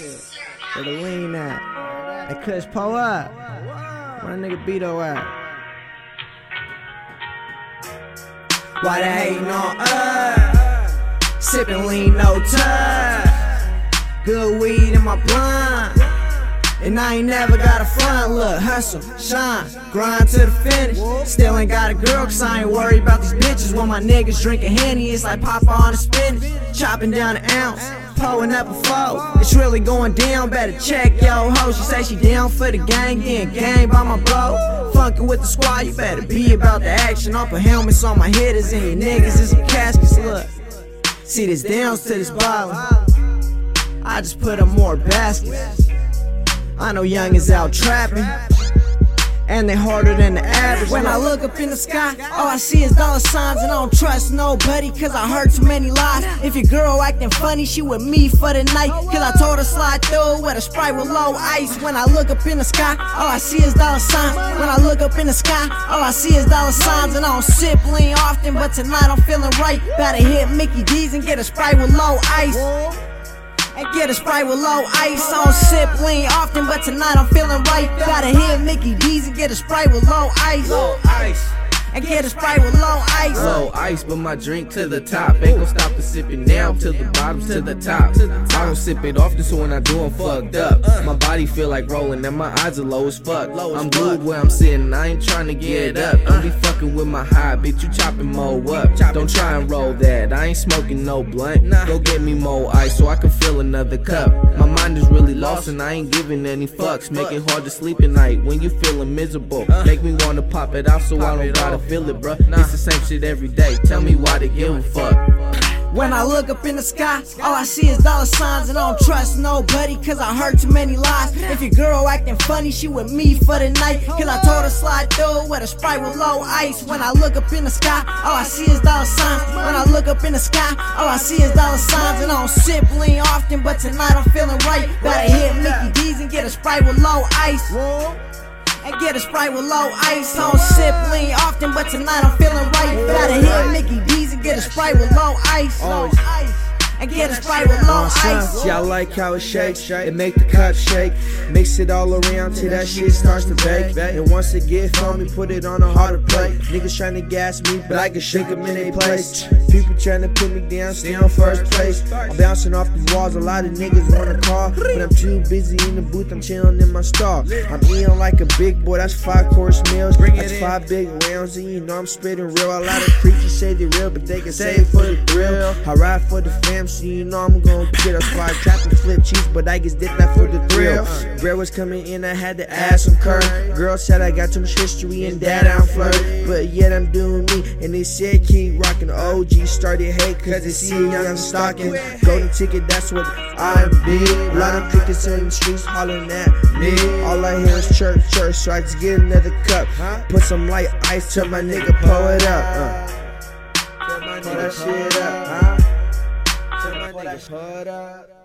Where the lean at? Hey, Kush, pull up. Where the nigga Beto at? Why they hating on us? Sippin' lean, no touch. Good weed in my blunt. And I ain't never got a front look, hustle, shine, grind to the finish. Still ain't got a girl, cause I ain't worried about these bitches. When my niggas drinking Henny, it's like Popeye on the spinach. Chopping down an ounce, pulling up a foe. It's really going down, better check yo ho. She say she down for the gang, getting gang by my bro. Funkin' with the squad, you better be about the action. I'll put helmets on my hitters and your niggas is some caskets. Look, see this downs to this bottle. I just put up more baskets. I know young is out trapping. And they harder than the average. When I look up in the sky, all I see is dollar signs, and I don't trust nobody, cause I heard too many lies. If your girl acting funny, she with me for the night, cause I told her slide through with a sprite with low ice. When I look up in the sky, all I see is dollar signs. When I look up in the sky, all I see is dollar signs, and I don't sip lean often, but tonight I'm feeling right. Better hit Mickey D's and get a sprite with low ice. And get a sprite with low ice. I don't sip lean often, but tonight I'm feeling right. Gotta hit Mickey D's and get a sprite with low ice. Low ice. And get a sprite with low ice. Low ice, but my drink to the top. Ain't gon' stop the sipping now till the bottom's to the top. I don't sip it often, so when I do, I'm fucked up. Body feel like rolling, and my eyes are low as fuck. I'm good where I'm sitting, I ain't trying to get up. Don't be fucking with my high, bitch. You chopping mo up. Don't try and roll that. I ain't smoking no blunt. Go get me more ice so I can fill another cup. My mind is really lost, and I ain't giving any fucks. Make it hard to sleep at night when you feeling miserable. Make me wanna pop it off so I don't gotta feel it, bruh. It's the same shit every day. Tell me why they give a fuck. When I look up in the sky, all I see is dollar signs, and I don't trust nobody, cause I heard too many lies. If your girl acting funny, she with me for the night, cause I told her slide through with a sprite with low ice. When I look up in the sky, all I see is dollar signs. When I look up in the sky, all I see is dollar signs, and I don't sip lean often, but tonight I'm feeling right. Better hit Mickey D's and get a sprite with low ice. And get a sprite with low ice. I don't sip lean often, but tonight I'm feeling right. Gotta hit Mickey D's get a sprite with low ice. Low ice. And get a sprite with low ice. Yeah, I like how it shakes. It make the cup shake. Mix it all around till that shit starts to bake. And once it get foamy, put it on a harder plate. Niggas trying to gas me, but I can shake them in their place. People trying to put me down, stay on first place. I'm bouncing off these walls, a lot of niggas wanna call. But I'm too busy in the booth, I'm chilling in my stall. I'm eating like a big boy, that's five course meals. That's five big rounds, and you know I'm spitting real. A lot of preachers say they real, but they can say it for the thrill. I ride for the fam, so you know I'm gonna get a spot. Trap and flip cheese, but I just did that for the thrill. Bread was coming in, I had to add some curve. Girl said I got too much history and that I'm flirt. But yet I'm doing me, and they said keep rocking. OG started hate, cause they see young I'm stalking. Golden ticket, that's what I be. A lot of crickets in the streets hollering at me. All I hear is church, church, so I just get another cup. Put some light ice to my nigga, pull it up. Uh. Pull that shit up, Agora